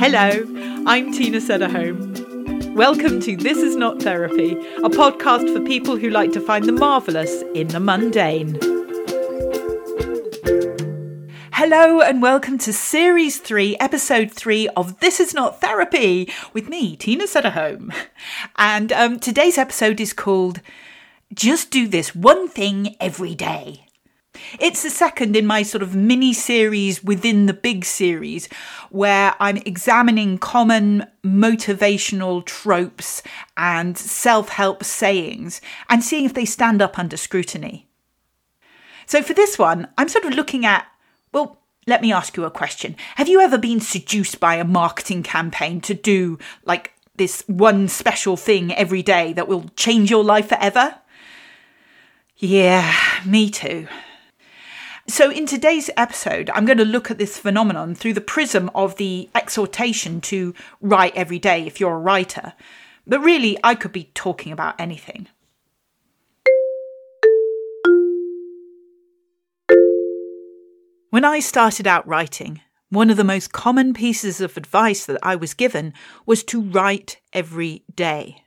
Hello, I'm Tina Sederholm. Welcome to This Is Not Therapy, a podcast for people who like to find the marvellous in the mundane. Hello, and welcome to Series 3, Episode 3 of This Is Not Therapy with me, Tina Sederholm. And um, today's episode is called Just Do This One Thing Every Day. It's the second in my sort of mini series within the big series where I'm examining common motivational tropes and self help sayings and seeing if they stand up under scrutiny. So for this one, I'm sort of looking at, well, let me ask you a question. Have you ever been seduced by a marketing campaign to do like this one special thing every day that will change your life forever? Yeah, me too. So, in today's episode, I'm going to look at this phenomenon through the prism of the exhortation to write every day if you're a writer. But really, I could be talking about anything. When I started out writing, one of the most common pieces of advice that I was given was to write every day.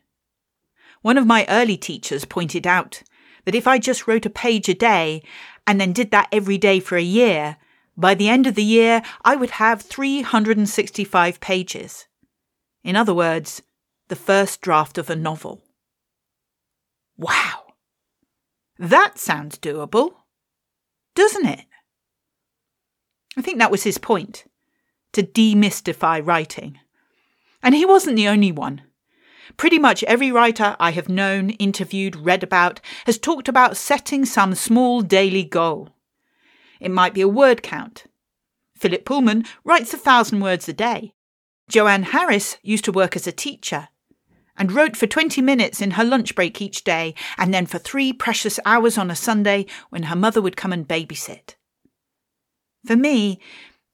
One of my early teachers pointed out that if I just wrote a page a day and then did that every day for a year, by the end of the year, I would have 365 pages. In other words, the first draft of a novel. Wow! That sounds doable, doesn't it? I think that was his point to demystify writing. And he wasn't the only one. Pretty much every writer I have known, interviewed, read about has talked about setting some small daily goal. It might be a word count. Philip Pullman writes a thousand words a day. Joanne Harris used to work as a teacher and wrote for 20 minutes in her lunch break each day and then for three precious hours on a Sunday when her mother would come and babysit. For me,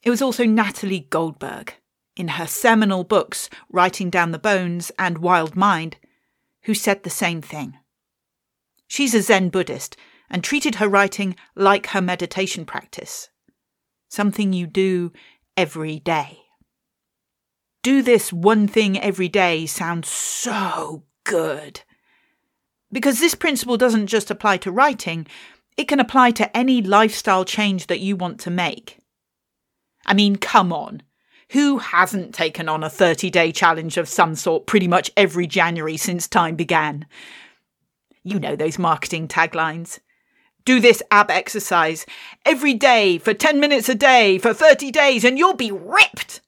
it was also Natalie Goldberg in her seminal books, Writing Down the Bones and Wild Mind, who said the same thing. She's a Zen Buddhist and treated her writing like her meditation practice something you do every day. Do this one thing every day sounds so good. Because this principle doesn't just apply to writing, it can apply to any lifestyle change that you want to make. I mean, come on. Who hasn't taken on a 30 day challenge of some sort pretty much every January since time began? You know those marketing taglines. Do this ab exercise every day for 10 minutes a day for 30 days and you'll be ripped.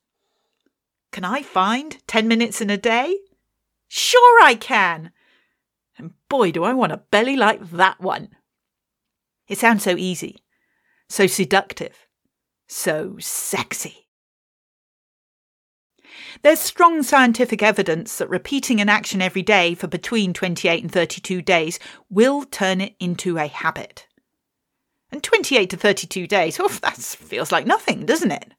Can I find 10 minutes in a day? Sure, I can. And boy, do I want a belly like that one. It sounds so easy, so seductive, so sexy. There's strong scientific evidence that repeating an action every day for between 28 and 32 days will turn it into a habit. And 28 to 32 days, oh, that feels like nothing, doesn't it?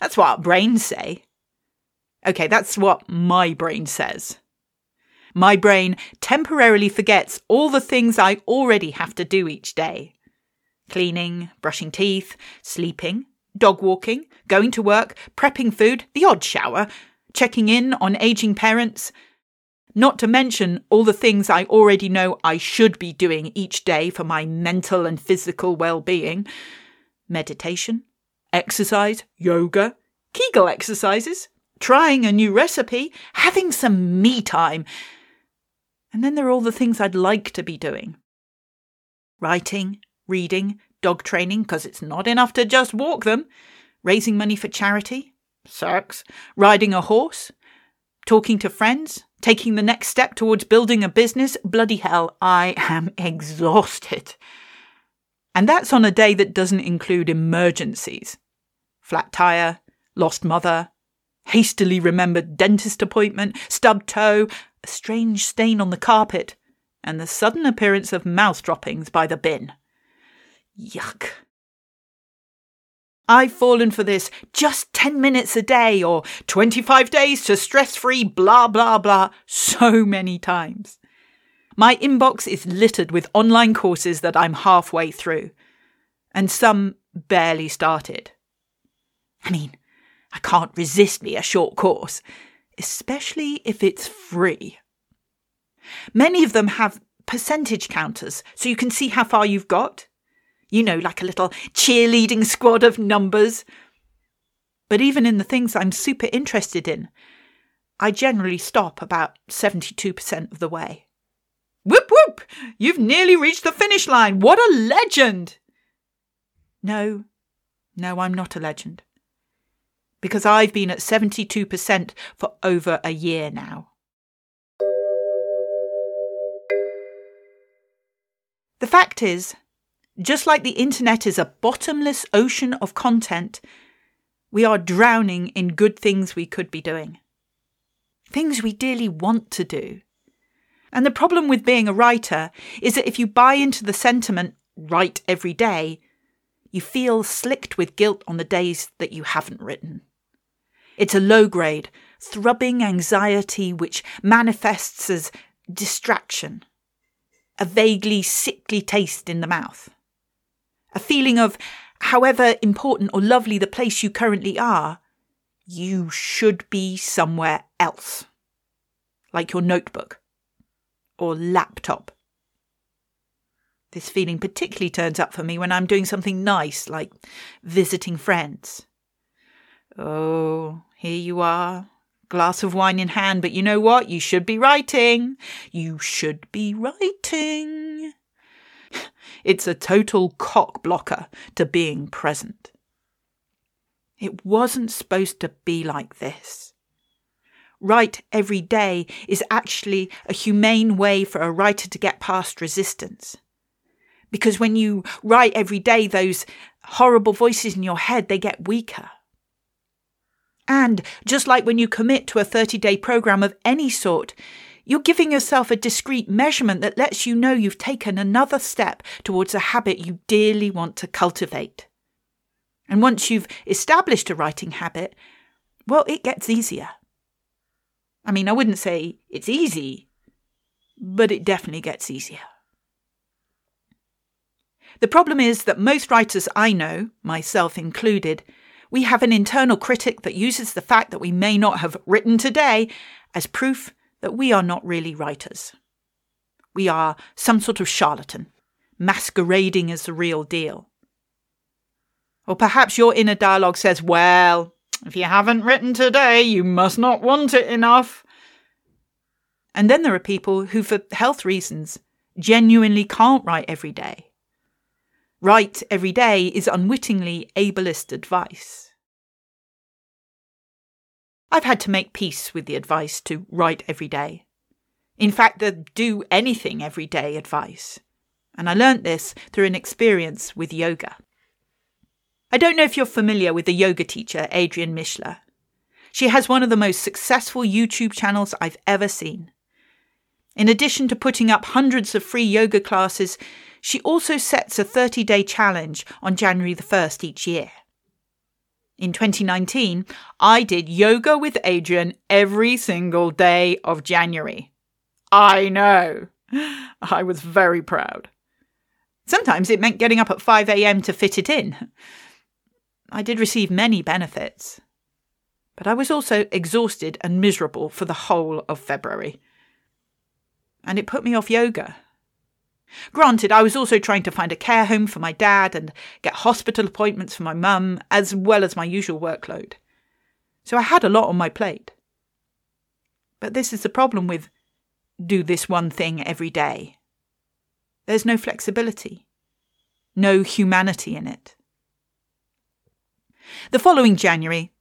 That's what our brains say. Okay, that's what my brain says. My brain temporarily forgets all the things I already have to do each day cleaning, brushing teeth, sleeping, dog walking, going to work, prepping food, the odd shower, checking in on aging parents. Not to mention all the things I already know I should be doing each day for my mental and physical well being meditation, exercise, yoga, Kegel exercises, trying a new recipe, having some me time. And then there are all the things I'd like to be doing writing, reading, dog training because it's not enough to just walk them, raising money for charity, sex, riding a horse, talking to friends, taking the next step towards building a business. Bloody hell, I am exhausted. And that's on a day that doesn't include emergencies flat tire, lost mother, hastily remembered dentist appointment, stubbed toe, a strange stain on the carpet, and the sudden appearance of mouse droppings by the bin. Yuck. I've fallen for this just 10 minutes a day or 25 days to stress free, blah, blah, blah, so many times. My inbox is littered with online courses that I'm halfway through, and some barely started. I mean, I can't resist me a short course, especially if it's free. Many of them have percentage counters so you can see how far you've got. You know, like a little cheerleading squad of numbers. But even in the things I'm super interested in, I generally stop about 72% of the way. Whoop whoop! You've nearly reached the finish line. What a legend! No, no, I'm not a legend. Because I've been at 72% for over a year now. The fact is, just like the internet is a bottomless ocean of content, we are drowning in good things we could be doing. Things we dearly want to do. And the problem with being a writer is that if you buy into the sentiment, write every day, you feel slicked with guilt on the days that you haven't written. It's a low grade, throbbing anxiety which manifests as distraction, a vaguely sickly taste in the mouth, a feeling of, however important or lovely the place you currently are, you should be somewhere else, like your notebook or laptop. This feeling particularly turns up for me when I'm doing something nice, like visiting friends. Oh, here you are, glass of wine in hand, but you know what? You should be writing. You should be writing. It's a total cock blocker to being present. It wasn't supposed to be like this. Write every day is actually a humane way for a writer to get past resistance. Because when you write every day, those horrible voices in your head, they get weaker. And just like when you commit to a 30 day program of any sort, you're giving yourself a discrete measurement that lets you know you've taken another step towards a habit you dearly want to cultivate. And once you've established a writing habit, well, it gets easier. I mean, I wouldn't say it's easy, but it definitely gets easier. The problem is that most writers I know, myself included, we have an internal critic that uses the fact that we may not have written today as proof that we are not really writers. We are some sort of charlatan, masquerading as the real deal. Or perhaps your inner dialogue says, well, if you haven't written today, you must not want it enough. And then there are people who, for health reasons, genuinely can't write every day Write every day is unwittingly ableist advice. I've had to make peace with the advice to write every day. In fact, the do anything every day advice. And I learnt this through an experience with yoga. I don't know if you're familiar with the yoga teacher, Adriene Mishler. She has one of the most successful YouTube channels I've ever seen. In addition to putting up hundreds of free yoga classes, she also sets a 30 day challenge on January the 1st each year. In 2019, I did yoga with Adriene every single day of January. I know. I was very proud. Sometimes it meant getting up at 5 a.m. to fit it in. I did receive many benefits. But I was also exhausted and miserable for the whole of February. And it put me off yoga Granted, I was also trying to find a care home for my dad and get hospital appointments for my mum, as well as my usual workload. So I had a lot on my plate. But this is the problem with do this one thing every day. There's no flexibility, no humanity in it. The following January,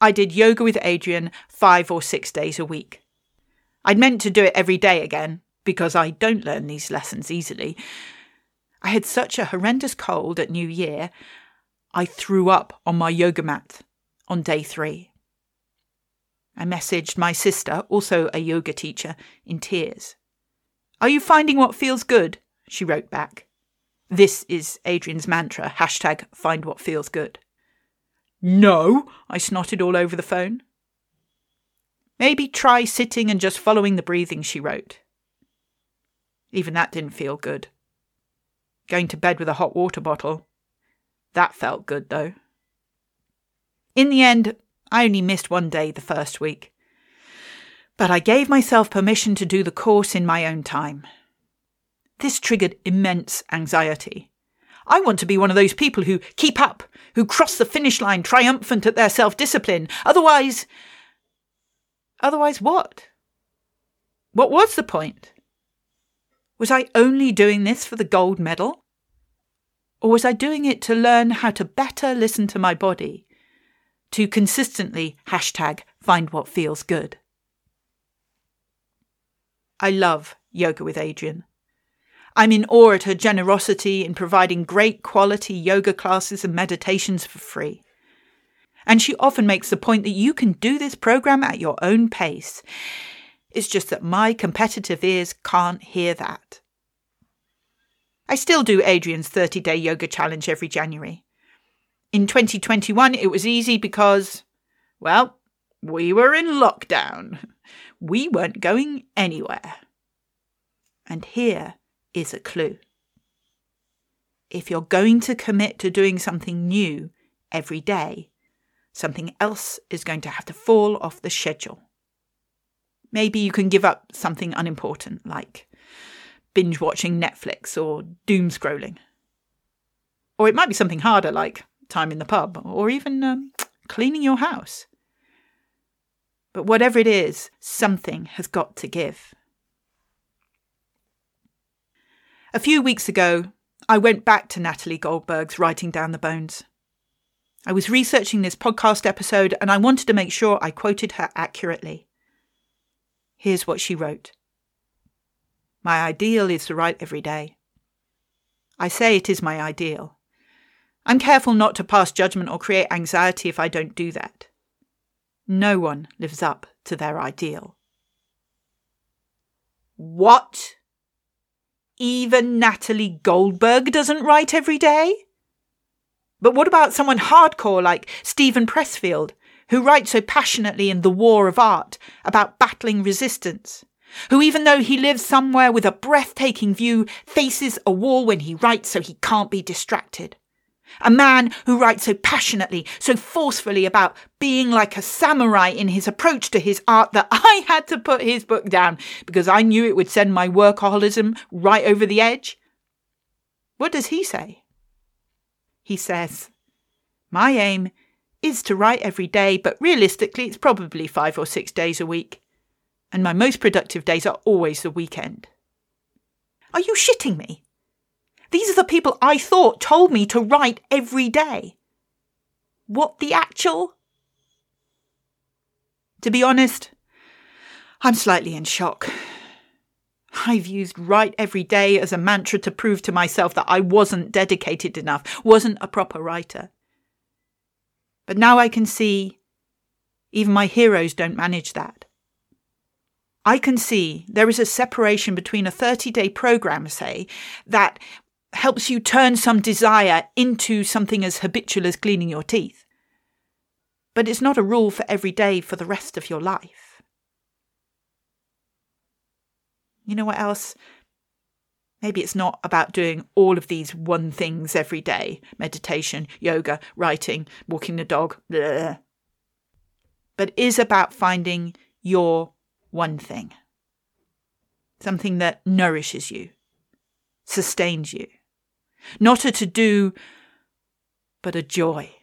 I did yoga with Adriene five or six days a week. I'd meant to do it every day again, because I don't learn these lessons easily. I had such a horrendous cold at New Year, I threw up on my yoga mat on day three. I messaged my sister, also a yoga teacher, in tears. Are you finding what feels good? She wrote back. This is Adriene's mantra hashtag find what feels good. No, I snotted all over the phone. Maybe try sitting and just following the breathing, she wrote. Even that didn't feel good. Going to bed with a hot water bottle. That felt good, though. In the end, I only missed one day the first week. But I gave myself permission to do the course in my own time. This triggered immense anxiety. I want to be one of those people who keep up, who cross the finish line triumphant at their self discipline. Otherwise. Otherwise, what? What was the point? Was I only doing this for the gold medal? Or was I doing it to learn how to better listen to my body, to consistently hashtag find what feels good? I love Yoga with Adriene. I'm in awe at her generosity in providing great quality yoga classes and meditations for free. And she often makes the point that you can do this program at your own pace. It's just that my competitive ears can't hear that. I still do Adriene's 30 day yoga challenge every January. In 2021, it was easy because, well, we were in lockdown. We weren't going anywhere. And here is a clue. If you're going to commit to doing something new every day, something else is going to have to fall off the schedule. Maybe you can give up something unimportant like binge watching Netflix or doom scrolling. Or it might be something harder like time in the pub or even um, cleaning your house. But whatever it is, something has got to give. A few weeks ago, I went back to Natalie Goldberg's Writing Down the Bones. I was researching this podcast episode and I wanted to make sure I quoted her accurately. Here's what she wrote My ideal is to write every day. I say it is my ideal. I'm careful not to pass judgment or create anxiety if I don't do that. No one lives up to their ideal. What? Even Natalie Goldberg doesn't write every day? But what about someone hardcore like Steven Pressfield, who writes so passionately in The War of Art about battling resistance? Who, even though he lives somewhere with a breathtaking view, faces a wall when he writes so he can't be distracted? A man who writes so passionately, so forcefully about being like a samurai in his approach to his art that I had to put his book down because I knew it would send my workaholism right over the edge. What does he say? He says, My aim is to write every day, but realistically, it's probably five or six days a week. And my most productive days are always the weekend. Are you shitting me? These are the people I thought told me to write every day. What the actual? To be honest, I'm slightly in shock. I've used write every day as a mantra to prove to myself that I wasn't dedicated enough, wasn't a proper writer. But now I can see even my heroes don't manage that. I can see there is a separation between a 30 day program, say, that helps you turn some desire into something as habitual as cleaning your teeth. But it's not a rule for every day for the rest of your life. You know what else? Maybe it's not about doing all of these one things every day meditation, yoga, writing, walking the dog, blah, but is about finding your one thing. Something that nourishes you, sustains you, not a to do, but a joy.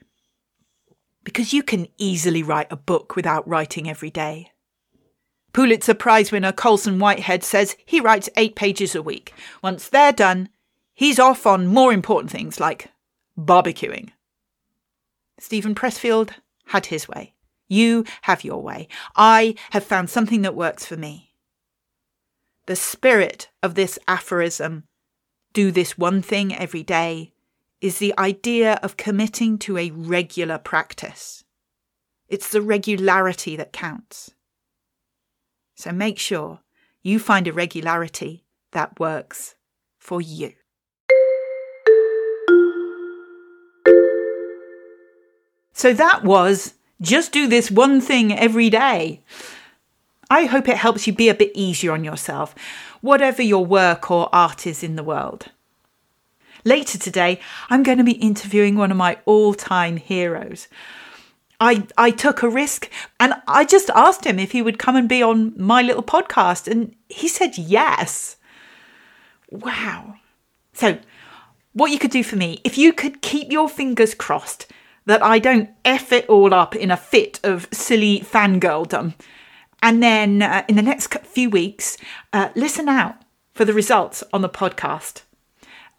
Because you can easily write a book without writing every day. Pulitzer Prize winner Colson Whitehead says he writes eight pages a week. Once they're done, he's off on more important things like barbecuing. Steven Pressfield had his way. You have your way. I have found something that works for me. The spirit of this aphorism do this one thing every day is the idea of committing to a regular practice. It's the regularity that counts. So make sure you find a regularity that works for you. So that was just do this one thing every day. I hope it helps you be a bit easier on yourself, whatever your work or art is in the world. Later today, I'm going to be interviewing one of my all time heroes. I, I took a risk and I just asked him if he would come and be on my little podcast, and he said yes. Wow. So, what you could do for me, if you could keep your fingers crossed that I don't F it all up in a fit of silly fangirldom, and then uh, in the next few weeks, uh, listen out for the results on the podcast.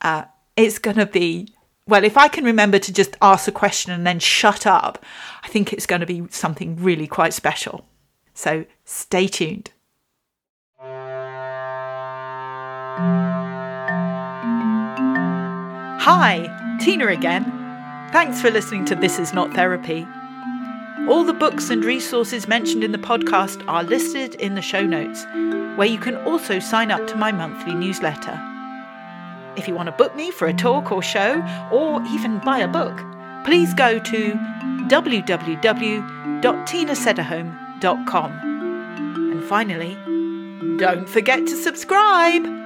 Uh, it's going to be well, if I can remember to just ask a question and then shut up, I think it's going to be something really quite special. So stay tuned. Hi, Tina again. Thanks for listening to This Is Not Therapy. All the books and resources mentioned in the podcast are listed in the show notes, where you can also sign up to my monthly newsletter. If you want to book me for a talk or show, or even buy a book, please go to www.tinasederholm.com. And finally, don't forget to subscribe!